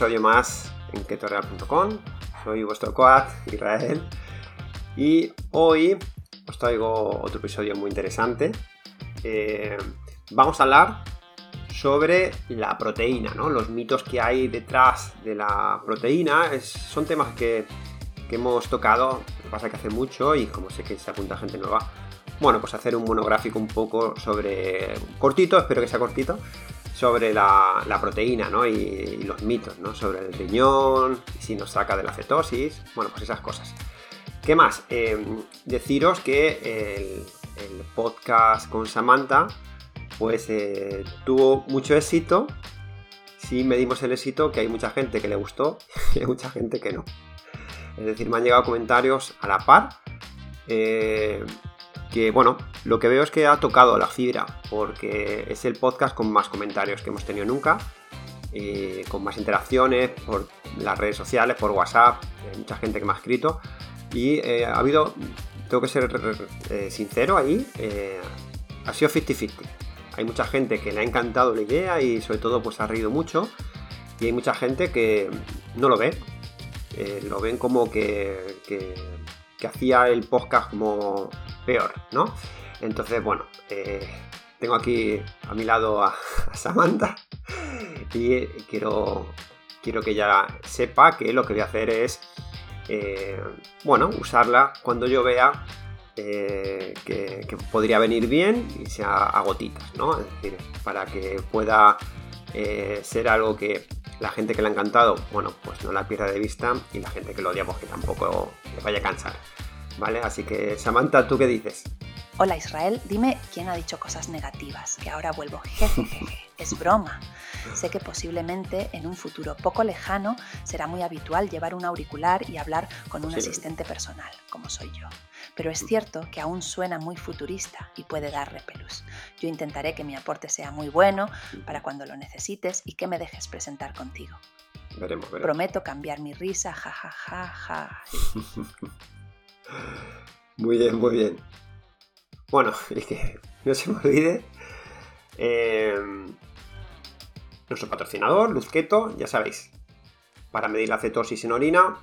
episodio más en ketoreal.com. Soy vuestro coach, Israel. Y hoy os traigo otro episodio muy interesante. Eh, vamos a hablar sobre la proteína, ¿no? Los mitos que hay detrás de la proteína. son temas que, hemos tocado, lo que pasa que hace mucho y como sé que se apunta gente nueva, bueno, pues hacer un monográfico un poco sobre... cortito, espero que sea cortito, sobre la, proteína ¿no? y, los mitos ¿no? sobre el riñón, si nos saca de la cetosis, bueno, pues esas cosas. ¿Qué más? Eh, deciros que el, podcast con Samantha pues eh, tuvo mucho éxito. Sí medimos el éxito, que hay mucha gente que le gustó y hay mucha gente que no. Es decir, me han llegado comentarios a la par. Eh, que bueno, lo que veo es que ha tocado la fibra, porque es el podcast con más comentarios que hemos tenido nunca, y con más interacciones por las redes sociales, por WhatsApp, hay mucha gente que me ha escrito, y eh, ha habido, tengo que ser eh, sincero ahí, eh, ha sido 50-50. Hay mucha gente que le ha encantado la idea y sobre todo pues ha reído mucho, y hay mucha gente que no lo ve, lo ven como que, que que hacía el podcast como peor, ¿no? Entonces, bueno, eh, tengo aquí a mi lado a, Samantha y quiero, quiero que ella sepa que lo que voy a hacer es, eh, bueno, usarla cuando yo vea eh, que, podría venir bien y sea a gotitas, ¿no? Es decir, para que pueda ser algo que la gente que le ha encantado, bueno, pues no la pierda de vista y la gente que lo odia, pues que tampoco le vaya a cansar. ¿Vale? Así que, Samantha, ¿tú qué dices? Hola Israel, dime quién ha dicho cosas negativas, que ahora vuelvo jeje, es broma. Sé que posiblemente en un futuro poco lejano será muy habitual llevar un auricular y hablar con un asistente personal, como soy yo. Pero es cierto que aún suena muy futurista y puede dar repelús. Yo intentaré que mi aporte sea muy bueno para cuando lo necesites y que me dejes presentar contigo. Veremos, veremos. Prometo cambiar mi risa, ja, ja, ja, ja. Muy bien, muy bien. Bueno, y que no se me olvide. Eh, nuestro patrocinador, Luzqueto, ya sabéis. Para medir la cetosis en orina,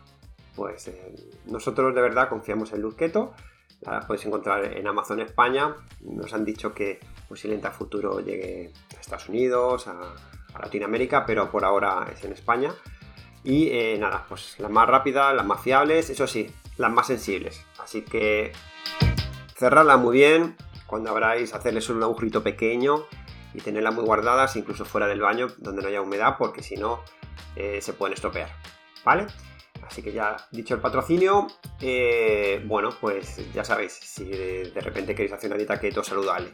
pues eh, nosotros de verdad confiamos en Luzqueto. La podéis encontrar en Amazon España. Nos han dicho que posiblemente a futuro llegue a Estados Unidos, a, Latinoamérica, pero por ahora es en España. Y eh, nada, pues las más rápidas, las más fiables, eso sí, las más sensibles. Así que cerrarla muy bien cuando abráis, hacerle solo un agujerito pequeño y tenerla muy guardadas, incluso fuera del baño donde no haya humedad, porque si no eh, se pueden estropear. ¿Vale? Así que ya dicho el patrocinio, eh, bueno, pues ya sabéis, si de, repente queréis hacer una dieta keto saludable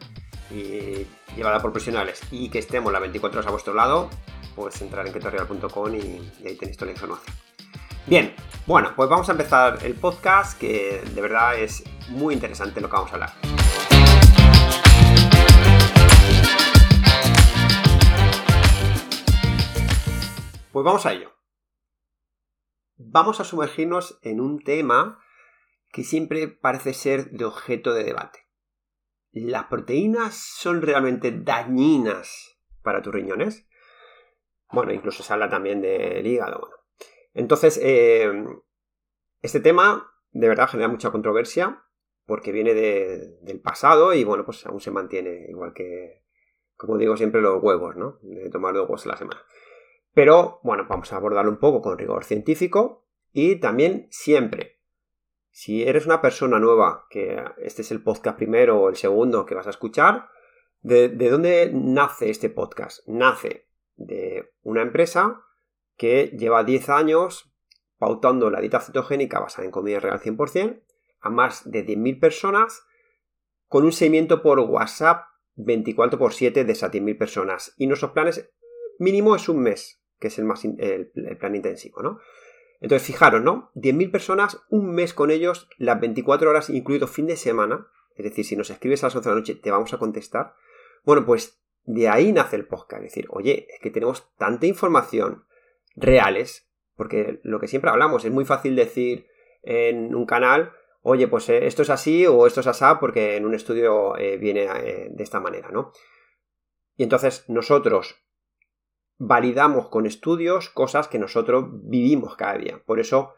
y llevada por profesionales y que estemos las 24 horas a vuestro lado, pues entrar en ketoreal.com y, y ahí tenéis toda la información. Bien, bueno, pues vamos a empezar el podcast que de verdad es muy interesante lo que vamos a hablar. Pues vamos a ello. Vamos a sumergirnos en un tema que siempre parece ser de objeto de debate. ¿Las proteínas son realmente dañinas para tus riñones? Bueno, incluso se habla también del hígado. Bueno, entonces, eh, este tema de verdad genera mucha controversia porque viene del pasado y bueno, pues aún se mantiene igual que, como digo siempre, los huevos, ¿no? De tomar dos huevos a la semana. Pero bueno, vamos a abordarlo un poco con rigor científico y también siempre, si eres una persona nueva, que este es el podcast primero o el segundo que vas a escuchar, ¿de, de dónde nace este podcast? Nace de una empresa que lleva 10 años pautando la dieta cetogénica basada en comida real 100% a más de 10.000 personas con un seguimiento por WhatsApp 24 x 7 de esas 10.000 personas. Y nuestros planes mínimo es un mes, que es el, más el, plan intensivo, ¿no? Entonces, fijaros, ¿no? 10.000 personas, un mes con ellos, las 24 horas, incluido fin de semana. Es decir, si nos escribes a las 11 de la noche, te vamos a contestar. Bueno, pues de ahí nace el podcast. Es decir, oye, es que tenemos tanta información, reales, porque lo que siempre hablamos, es muy fácil decir en un canal, oye, pues eh, esto es así o esto es así porque en un estudio eh, viene eh, de esta manera, ¿no? Y entonces nosotros validamos con estudios cosas que nosotros vivimos cada día. Por eso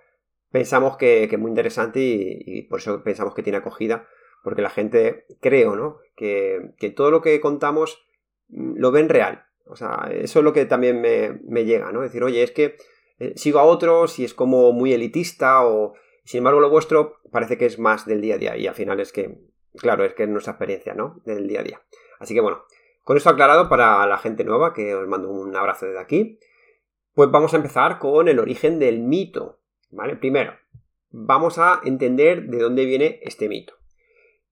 pensamos que, es muy interesante y, por eso pensamos que tiene acogida, porque la gente, creo, ¿no? Que, todo lo que contamos mm, lo ven real. O sea, eso es lo que también me, llega, ¿no? Decir, oye, es que eh, sigo a otros y es como muy elitista o... Sin embargo, lo vuestro parece que es más del día a día y al final es que, claro, es que es nuestra experiencia, ¿no? Del día a día. Así que bueno, con esto aclarado para la gente nueva, que os mando un abrazo desde aquí, pues vamos a empezar con el origen del mito. ¿Vale? Primero, vamos a entender de dónde viene este mito.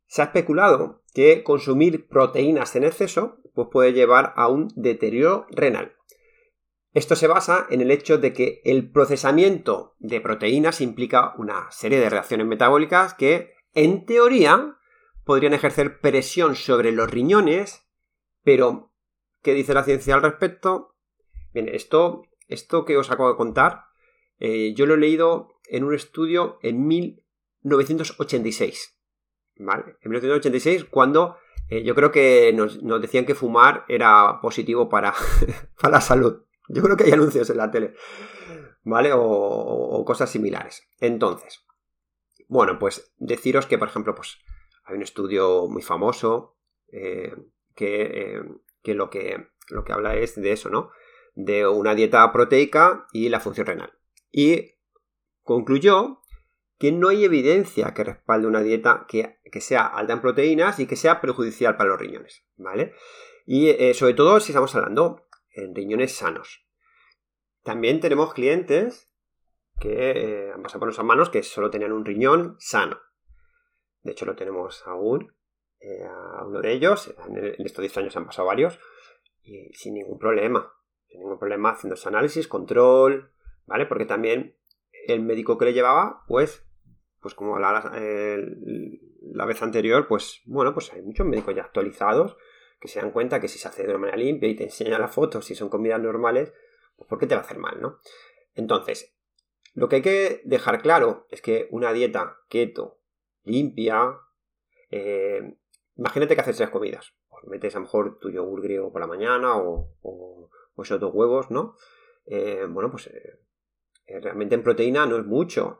Se ha especulado que consumir proteínas en exceso pues puede llevar a un deterioro renal. Esto se basa en el hecho de que el procesamiento de proteínas implica una serie de reacciones metabólicas que, en teoría, podrían ejercer presión sobre los riñones pero, ¿qué dice la ciencia al respecto? Bien, esto, esto que os acabo de contar, eh, yo lo he leído en un estudio en 1986. ¿Vale? En 1986, cuando eh, yo creo que nos, decían que fumar era positivo para, para la salud. Yo creo que hay anuncios en la tele. ¿Vale? O, cosas similares. Entonces, bueno, pues deciros que, por ejemplo, pues hay un estudio muy famoso eh, eh, que, lo que lo que habla es de eso, ¿no? De una dieta proteica y la función renal. Y concluyó que no hay evidencia que respalde una dieta que, sea alta en proteínas y que sea perjudicial para los riñones, ¿vale? Y eh, sobre todo si estamos hablando en riñones sanos. También tenemos clientes que eh, han pasado por nuestras manos que solo tenían un riñón sano. De hecho, lo tenemos aún eh, a uno de ellos, en, estos 10 años han pasado varios, y sin ningún problema, sin ningún problema haciendo análisis, control, ¿vale? Porque también el médico que le llevaba, pues, pues como la, la vez anterior, pues, bueno, pues hay muchos médicos ya actualizados que se dan cuenta que si se hace de una manera limpia y te enseñan las fotos si son comidas normales, pues ¿por qué te va a hacer mal, no? Entonces, lo que hay que dejar claro es que una dieta keto, limpia, eh, Imagínate que haces tres comidas. Pues metes a lo mejor tu yogur griego por la mañana o, o, esos dos huevos, ¿no? Eh, bueno, pues eh, eh, realmente en proteína no es mucho.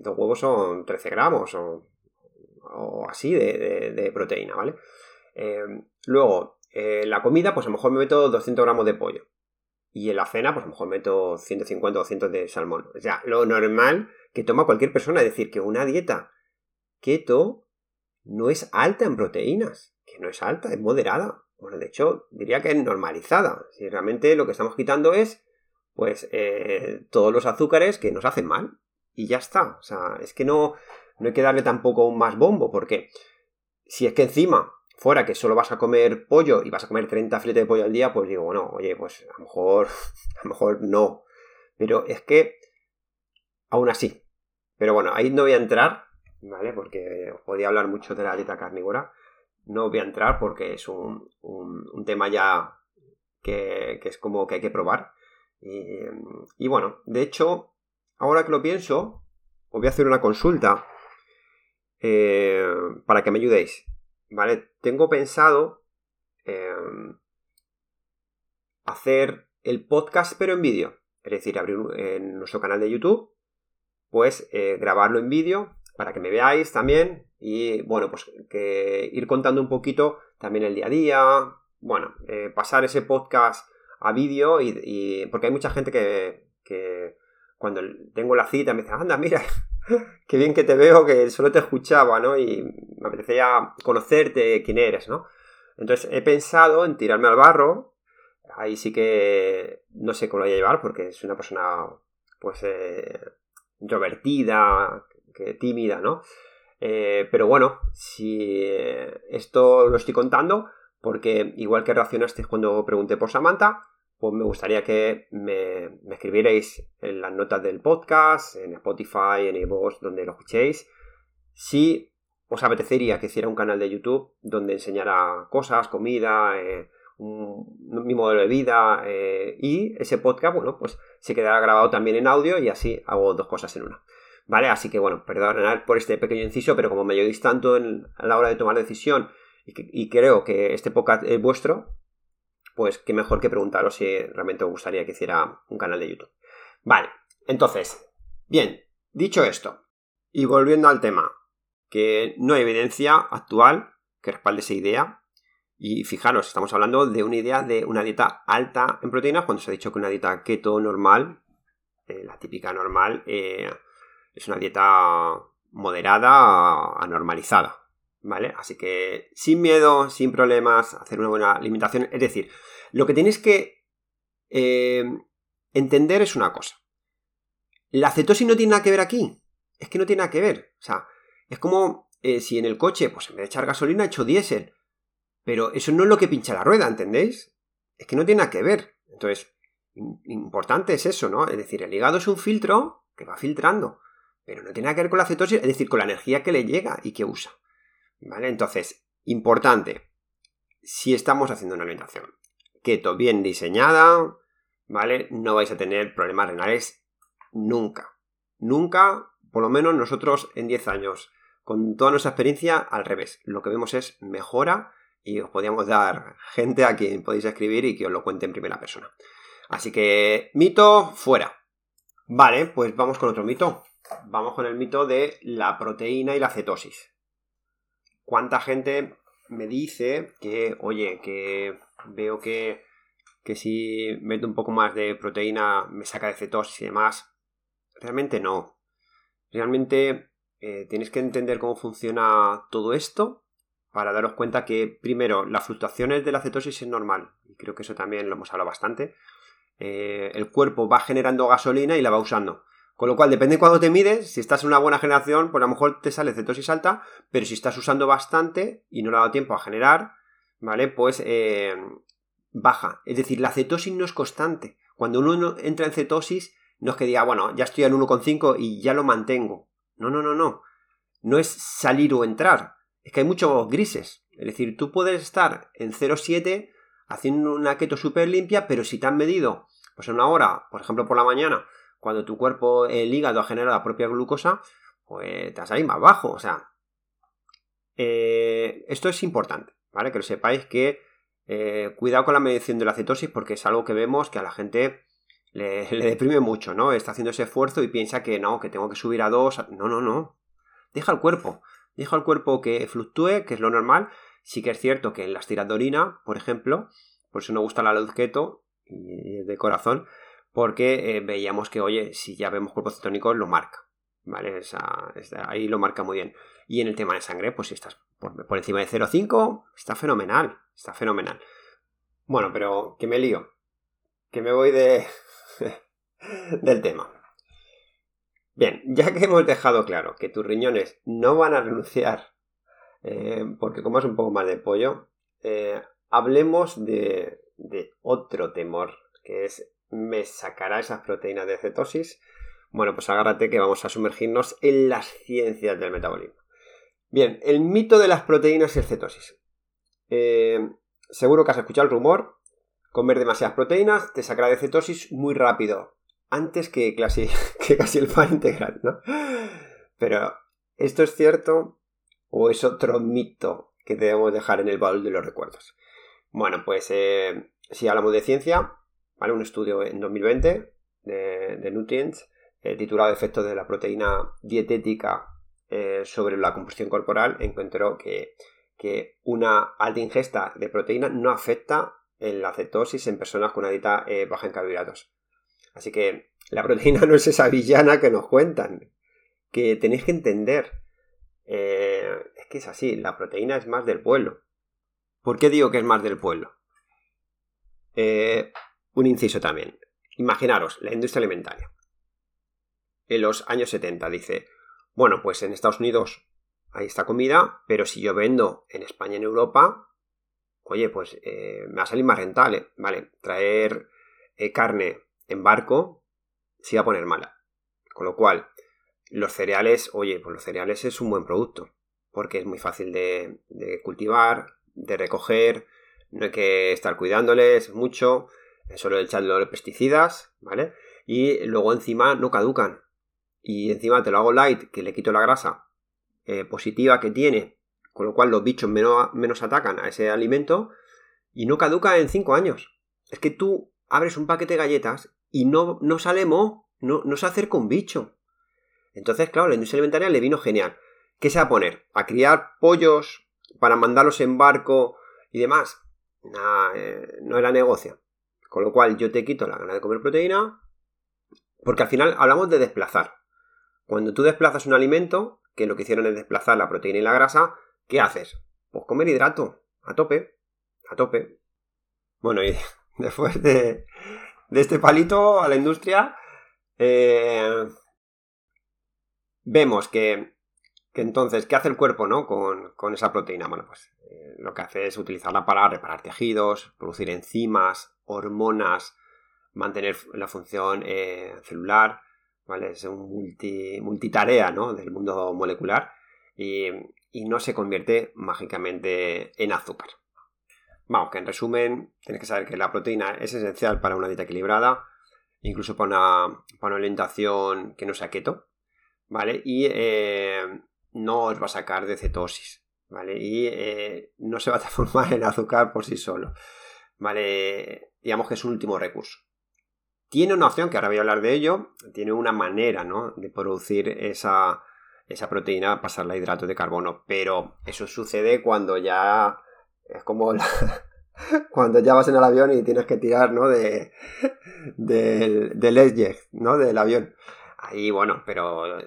dos huevos son 13 gramos o, así de, proteína, ¿vale? luego, la comida, pues a lo mejor me meto 200 gramos de pollo. Y en la cena, pues a lo mejor meto 150 o 200 de salmón. O sea, lo normal que toma cualquier persona. Es decir, que una dieta keto no es alta en proteínas, que no es alta, es moderada. Bueno, de hecho, diría que es normalizada. Si realmente lo que estamos quitando es, pues, eh, todos los azúcares que nos hacen mal. Y ya está. O sea, es que no, no hay que darle tampoco un más bombo, porque si es que encima fuera que solo vas a comer pollo y vas a comer 30 filetes de pollo al día, pues digo, bueno, oye, pues a lo mejor, a lo mejor no. Pero es que, aún así. Pero bueno, ahí no voy a entrar ¿vale? Porque os podía hablar mucho de la dieta carnívora. No voy a entrar porque es un, tema ya que, es como que hay que probar. Y, bueno, de hecho, ahora que lo pienso, os voy a hacer una consulta eh, para que me ayudéis. ¿Vale? Tengo pensado em, hacer el podcast pero en vídeo. Es decir, abrir en nuestro canal de YouTube, pues eh, grabarlo en vídeo para que me veáis también y bueno, pues que ir contando un poquito también el día a día, bueno, eh, pasar ese podcast a vídeo y, porque hay mucha gente que, cuando tengo la cita me dice, anda, mira, qué bien que te veo, que solo te escuchaba, ¿no? Y me apetecía conocerte, quién eres, ¿no? Entonces he pensado en tirarme al barro, ahí sí que no sé cómo lo voy a llevar porque es una persona pues eh, introvertida, que tímida, ¿no? Eh, pero bueno, si esto lo estoy contando, porque igual que reaccionasteis cuando pregunté por Samantha, pues me gustaría que me, escribierais en las notas del podcast, en Spotify, en iVoox, donde lo escuchéis, si os apetecería que hiciera un canal de YouTube donde enseñara cosas, comida, eh, mi modelo de vida eh, y ese podcast, bueno, pues se quedará grabado también en audio y así hago dos cosas en una. ¿Vale? Así que bueno, perdonad por este pequeño inciso, pero como me ayudéis tanto a la hora de tomar decisión y, creo que este podcast es vuestro, pues qué mejor que preguntaros si realmente os gustaría que hiciera un canal de YouTube. Vale, entonces, bien, dicho esto, y volviendo al tema, que no hay evidencia actual que respalde esa idea, y fijaros, estamos hablando de una idea de una dieta alta en proteínas, cuando se ha dicho que una dieta keto normal, eh, la típica normal, eh, es una dieta moderada a normalizada. ¿Vale? Así que sin miedo, sin problemas, hacer una buena alimentación. Es decir, lo que tienes que eh, entender es una cosa. La cetosis no tiene nada que ver aquí. Es que no tiene nada que ver. O sea, es como si en el coche, pues en vez de echar gasolina, echo diésel. Pero eso no es lo que pincha la rueda, ¿entendéis? Es que no tiene nada que ver. Entonces, importante es eso, ¿no? Es decir, el hígado es un filtro que va filtrando, pero no tiene nada que ver con la cetosis, es decir, con la energía que le llega y que usa. ¿Vale? Entonces, importante, si estamos haciendo una alimentación keto bien diseñada, ¿vale? No vais a tener problemas renales nunca. Nunca, por lo menos nosotros en 10 años, con toda nuestra experiencia, al revés. Lo que vemos es mejora y os podríamos dar gente a quien podéis escribir y que os lo cuente en primera persona. Así que, mito fuera. Vale, pues vamos con otro mito. Vamos con el mito de la proteína y la cetosis. ¿Cuánta gente me dice que, oye, que veo que, que si meto un poco más de proteína me saca de cetosis y demás? Realmente no. Realmente eh, tienes que entender cómo funciona todo esto para daros cuenta que, primero, las fluctuaciones de la cetosis es normal, y creo que eso también lo hemos hablado bastante. Eh, el cuerpo va generando gasolina y la va usando. Con lo cual, depende de cuándo te mides, si estás en una buena generación, pues a lo mejor te sale cetosis alta, pero si estás usando bastante y no le ha dado tiempo a generar, ¿vale? Pues eh, baja. Es decir, la cetosis no es constante. Cuando uno entra en cetosis, no es que diga, bueno, ya estoy en 1,5 y ya lo mantengo. No, no, no, no. No es salir o entrar es que hay muchos grises. Es decir, tú puedes estar en 0,7 haciendo una keto súper limpia, pero si te han medido, pues en una hora, por ejemplo por la mañana, cuando tu cuerpo, el hígado ha generado la propia glucosa, pues te vas a más bajo. O sea, eh, esto es importante, ¿vale? Que lo sepáis que eh, cuidado con la medición de la cetosis porque es algo que vemos que a la gente le, deprime mucho, ¿no? Está haciendo ese esfuerzo y piensa que no, que tengo que subir a 2. No, no, no. Deja el cuerpo. Deja al cuerpo que fluctúe, que es lo normal. Sí que es cierto que en las tiras de orina, por ejemplo, por eso no gusta la luz keto y de corazón, porque eh, veíamos que, oye, si ya vemos cuerpos cetónicos, lo marca. ¿Vale? ahí lo marca muy bien. Y en el tema de sangre, pues si estás por, encima de 0,5, está fenomenal. Está fenomenal. Bueno, pero que me lío. Que me voy de. del tema. Bien, ya que hemos dejado claro que tus riñones no van a renunciar eh, porque comas un poco más de pollo, eh, hablemos de, otro temor, que es ¿me sacará esas proteínas de cetosis? Bueno, pues agárrate que vamos a sumergirnos en las ciencias del metabolismo. Bien, el mito de las proteínas y el cetosis. Eh, seguro que has escuchado el rumor, comer demasiadas proteínas te sacará de cetosis muy rápido antes que casi, que casi el pan integral, ¿no? Pero, ¿esto es cierto o es otro mito que debemos dejar en el baúl de los recuerdos? Bueno, pues eh, si hablamos de ciencia, ¿vale? Un estudio en 2020 de, Nutrients eh, titulado Efectos de la proteína dietética eh, sobre la composición corporal encontró que, que, una alta ingesta de proteína no afecta en la cetosis en personas con una dieta baja en carbohidratos. Así que la proteína no es esa villana que nos cuentan. Que tenéis que entender. Eh, es que es así, la proteína es más del pueblo. ¿Por qué digo que es más del pueblo? Eh, un inciso también. Imaginaros, la industria alimentaria. En los años 70 dice, bueno, pues en Estados Unidos hay esta comida, pero si yo vendo en España y en Europa, oye, pues eh, me va a salir más rentable, ¿vale? Traer carne en barco se iba a poner mala. Con lo cual, los cereales, oye, pues los cereales es un buen producto, porque es muy fácil de, cultivar, de recoger, no hay que estar cuidándoles mucho, solo echarle pesticidas, ¿vale? Y luego encima no caducan. Y encima te lo hago light, que le quito la grasa eh, positiva que tiene, con lo cual los bichos menos, menos atacan a ese alimento y no caduca en 5 años. Es que tú abres un paquete de galletas y no, no sale mo, no, no se acerca un bicho. Entonces, claro, la industria alimentaria le vino genial. ¿Qué se va a poner? ¿A criar pollos para mandarlos en barco y demás? Nah, eh, no era negocio. Con lo cual yo te quito la gana de comer proteína, porque al final hablamos de desplazar. Cuando tú desplazas un alimento, que lo que hicieron es desplazar la proteína y la grasa, ¿qué haces? Pues comer hidrato, a tope, a tope. Bueno, y después de, este palito a la industria, eh, vemos que, entonces, ¿qué hace el cuerpo ¿no? con, esa proteína? Bueno, pues eh, lo que hace es utilizarla para reparar tejidos, producir enzimas, hormonas, mantener la función eh, celular, ¿vale? Es un multi, multitarea, ¿no? Del mundo molecular y, no se convierte mágicamente en azúcar. Vamos, que en resumen, tienes que saber que la proteína es esencial para una dieta equilibrada, incluso para una, para una alimentación que no sea keto, ¿vale? Y eh, no os va a sacar de cetosis, ¿vale? Y eh, no se va a transformar en azúcar por sí solo, ¿vale? Digamos que es un último recurso. Tiene una opción, que ahora voy a hablar de ello, tiene una manera, ¿no? De producir esa, esa proteína, pasarla a hidrato de carbono, pero eso sucede cuando ya es como cuando ya vas en el avión y tienes que tirar, ¿no? De, del, del ¿no? Del avión. Ahí, bueno, pero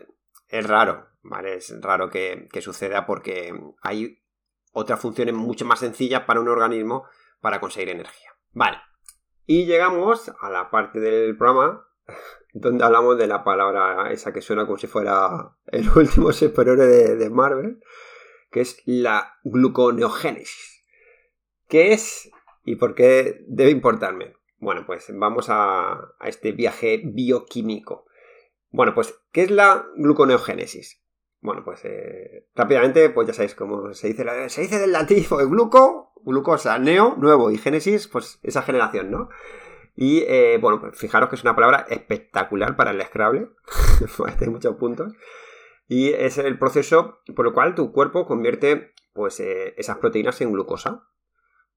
es raro, ¿vale? Es raro que, suceda porque hay otras funciones mucho más sencillas para un organismo para conseguir energía. Vale. Y llegamos a la parte del programa donde hablamos de la palabra esa que suena como si fuera el último superhéroe de, de Marvel, que es la gluconeogénesis. ¿Qué es y por qué debe importarme? Bueno, pues vamos a, a este viaje bioquímico. Bueno, pues, ¿qué es la gluconeogénesis? Bueno, pues eh, rápidamente, pues ya sabéis cómo se dice, se dice del latín, pues gluco, glucosa, neo, nuevo, y génesis, pues esa generación, ¿no? Y eh, bueno, pues fijaros que es una palabra espectacular para el Scrabble, pues hay muchos puntos. Y es el proceso por el cual tu cuerpo convierte pues eh, esas proteínas en glucosa.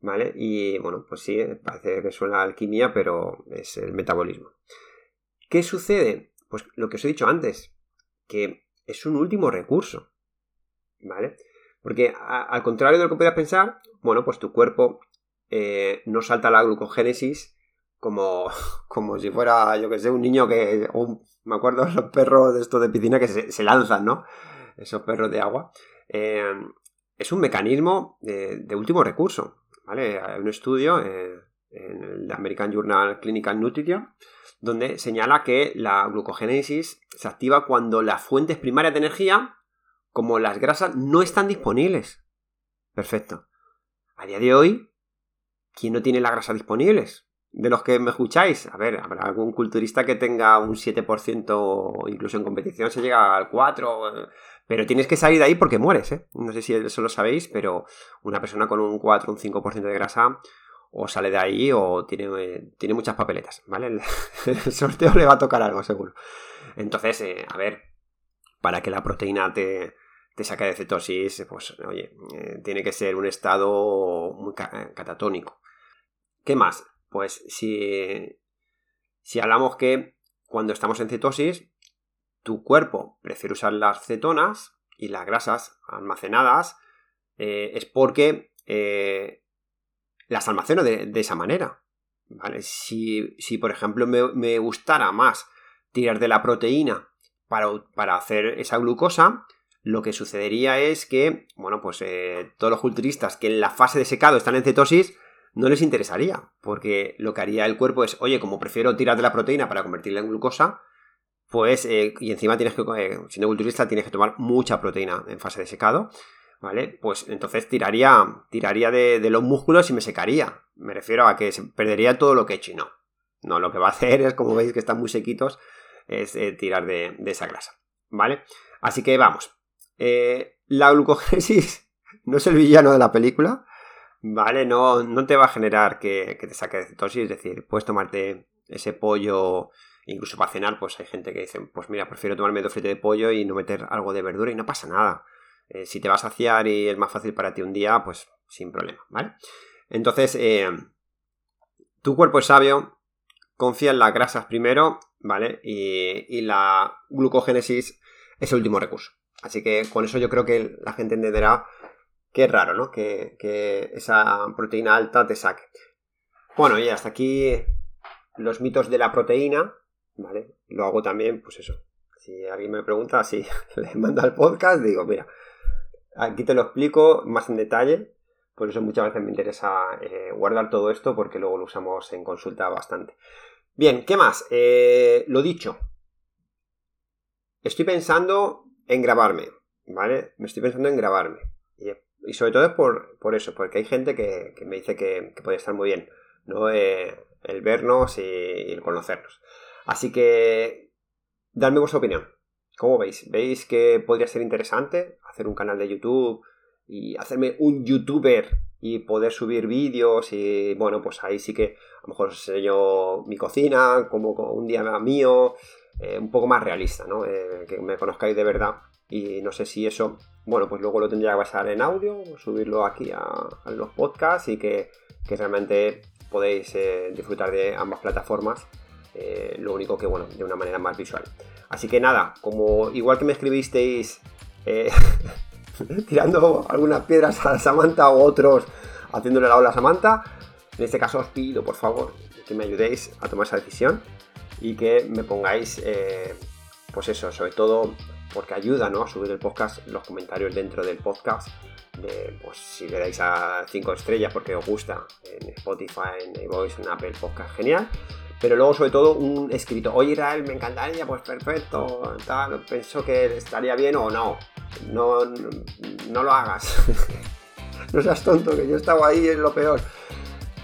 ¿Vale? Y bueno, pues sí, parece que suena alquimia, pero es el metabolismo. ¿Qué sucede? Pues lo que os he dicho antes, que es un último recurso. ¿Vale? Porque al contrario de lo que podías pensar, bueno, pues tu cuerpo eh, no salta la glucogénesis como, como si fuera, yo que sé, un niño que. me acuerdo los perros de estos de piscina que se, lanzan, ¿no? Esos perros de agua. Eh, es un mecanismo de, último recurso. ¿Vale? Hay un estudio eh, en el American Journal Clinical Nutrition donde señala que la glucogénesis se activa cuando las fuentes primarias de energía, como las grasas, no están disponibles. Perfecto. A día de hoy, ¿quién no tiene la grasa disponibles? De los que me escucháis, a ver, habrá algún culturista que tenga un 7%, incluso en competición se llega al 4%, pero tienes que salir de ahí porque mueres, ¿eh? No sé si eso lo sabéis, pero una persona con un 4, un 5% de grasa o sale de ahí o tiene, tiene muchas papeletas, ¿vale? El, sorteo le va a tocar algo, seguro. Entonces, eh, a ver, para que la proteína te, te saque de cetosis, pues, oye, eh, tiene que ser un estado muy eh, catatónico. ¿Qué más? Pues si, si hablamos que cuando estamos en cetosis, tu cuerpo prefiere usar las cetonas y las grasas almacenadas, es porque las almaceno de, esa manera. Si, si por ejemplo, me, gustara más tirar de la proteína para, para, hacer esa glucosa, lo que sucedería es que, bueno, pues eh, todos los culturistas que en la fase de secado están en cetosis, no les interesaría, porque lo que haría el cuerpo es, oye, como prefiero tirar de la proteína para convertirla en glucosa, pues, eh, y encima tienes que, eh, siendo culturista, tienes que tomar mucha proteína en fase de secado, ¿vale? Pues entonces tiraría, tiraría de, los músculos y me secaría. Me refiero a que perdería todo lo que he hecho y no. No, lo que va a hacer es, como veis que están muy sequitos, es eh, tirar de, esa grasa, ¿vale? Así que vamos. Eh, la glucogénesis no es el villano de la película, ¿vale? No, no te va a generar que, que te saque de cetosis, es decir, puedes tomarte ese pollo incluso para cenar, pues hay gente que dice, pues mira, prefiero tomarme dos filetes de pollo y no meter algo de verdura y no pasa nada. Eh, si te vas a saciar y es más fácil para ti un día, pues sin problema, ¿vale? Entonces, eh, tu cuerpo es sabio, confía en las grasas primero, ¿vale? Y, la glucogénesis es el último recurso. Así que con eso yo creo que la gente entenderá que es raro, ¿no? Que, que esa proteína alta te saque. Bueno, y hasta aquí los mitos de la proteína, ¿vale? Lo hago también, pues eso. Si alguien me pregunta, si le manda el podcast, digo, mira, aquí te lo explico más en detalle. Por eso muchas veces me interesa eh, guardar todo esto porque luego lo usamos en consulta bastante. Bien, ¿qué más? Eh, lo dicho. Estoy pensando en grabarme, ¿vale? Me estoy pensando en grabarme. Y, sobre todo por, por, eso, porque hay gente que, me dice que, puede estar muy bien, ¿no? Eh, el vernos y, el conocernos. Así que, dadme vuestra opinión. ¿Cómo veis? ¿Veis que podría ser interesante hacer un canal de YouTube y hacerme un youtuber y poder subir vídeos y bueno, pues ahí sí que a lo mejor os enseño mi cocina, como un día mío, eh, un poco más realista, ¿no? Eh, que me conozcáis de verdad y no sé si eso, bueno, pues luego lo tendría que basar en audio, subirlo aquí a, los podcasts y que, que realmente podéis eh, disfrutar de ambas plataformas. Lo único que, bueno, de una manera más visual. Así que nada, como igual que me escribisteis tirando algunas piedras a Samantha o otros haciéndole la ola a Samantha. En este caso os pido, por favor, que me ayudéis a tomar esa decisión y que me pongáis, eh, pues eso, sobre todo porque ayuda ¿no? a subir el podcast, los comentarios dentro del podcast. De, pues si le dais a 5 estrellas porque os gusta en Spotify, en iVoox, en Apple Podcast, genial. Pero luego, sobre todo, un escrito. Oye, Israel, me encantaría, pues perfecto. Tal, pienso que estaría bien o no no, no, lo hagas. no seas tonto, que yo estaba ahí, es lo peor.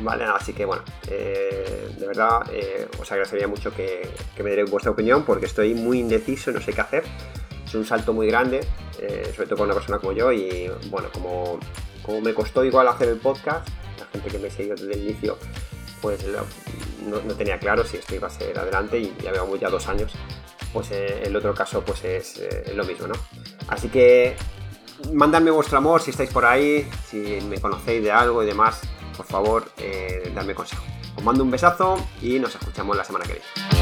Vale, así que bueno, eh, de verdad eh, os agradecería mucho que, me dierais vuestra opinión porque estoy muy indeciso, no sé qué hacer. Es un salto muy grande, eh, sobre todo para una persona como yo y bueno, como, como me costó igual hacer el podcast, la gente que me siguió desde el inicio pues no, tenía claro si esto iba a ser adelante y ya llevamos ya dos años pues eh, el otro caso pues es eh, lo mismo, ¿no? Así que mandadme vuestro amor si estáis por ahí, si me conocéis de algo y demás, por favor, eh, dadme consejo. Os mando un besazo y nos escuchamos la semana que viene.